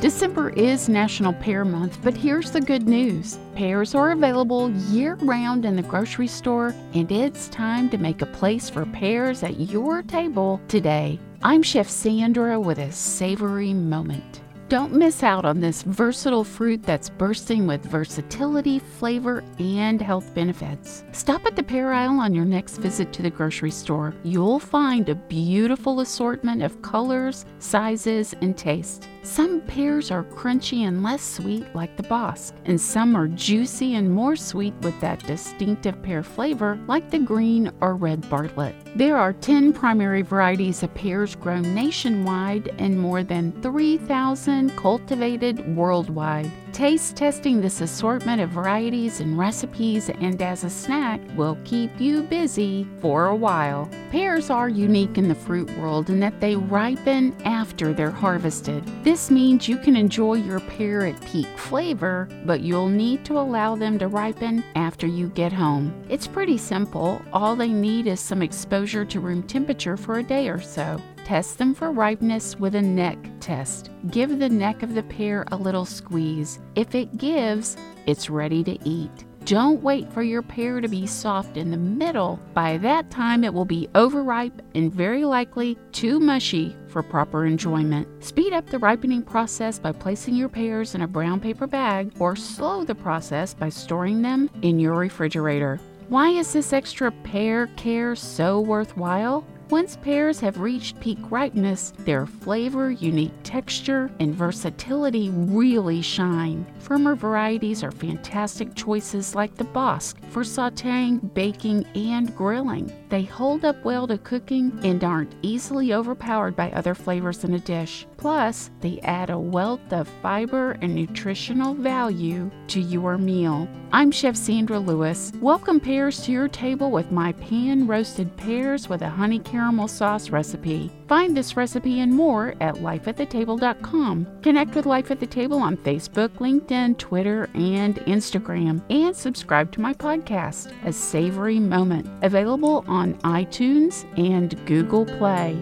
December is National Pear Month, but here's the good news. Pears are available year round in the grocery store, and it's time to make a place for pears at your table today. I'm Chef Sandra with a savory moment. Don't miss out on this versatile fruit that's bursting with versatility, flavor, and health benefits. Stop at the pear aisle on your next visit to the grocery store. You'll find a beautiful assortment of colors, sizes, and taste. Some pears are crunchy and less sweet, like the Bosc, and some are juicy and more sweet with that distinctive pear flavor, like the green or red Bartlett. There are 10 primary varieties of pears grown nationwide and more than 3,000 cultivated worldwide. Taste testing this assortment of varieties and recipes and as a snack will keep you busy for a while. Pears are unique in the fruit world in that they ripen after they're harvested. This means you can enjoy your pear at peak flavor, but you'll need to allow them to ripen after you get home. It's pretty simple. All they need is some exposure to room temperature for a day or so. Test them for ripeness with a neck test. Give the neck of the pear a little squeeze. If it gives, it's ready to eat. Don't wait for your pear to be soft in the middle. By that time, it will be overripe and very likely too mushy for proper enjoyment. Speed up the ripening process by placing your pears in a brown paper bag or slow the process by storing them in your refrigerator. Why is this extra pear care so worthwhile? Once pears have reached peak ripeness, their flavor, unique texture, and versatility really shine. Firmer varieties are fantastic choices like the Bosc for sauteing, baking, and grilling. They hold up well to cooking and aren't easily overpowered by other flavors in a dish. Plus, they add a wealth of fiber and nutritional value to your meal. I'm Chef Sandra Lewis. Welcome pears to your table with my pan roasted pears with a honey caramel sauce recipe. Find this recipe and more at lifeatthetable.com. Connect with Life at the Table on Facebook, LinkedIn, Twitter, and Instagram. And subscribe to my podcast, A Savory Moment, available on iTunes and Google Play.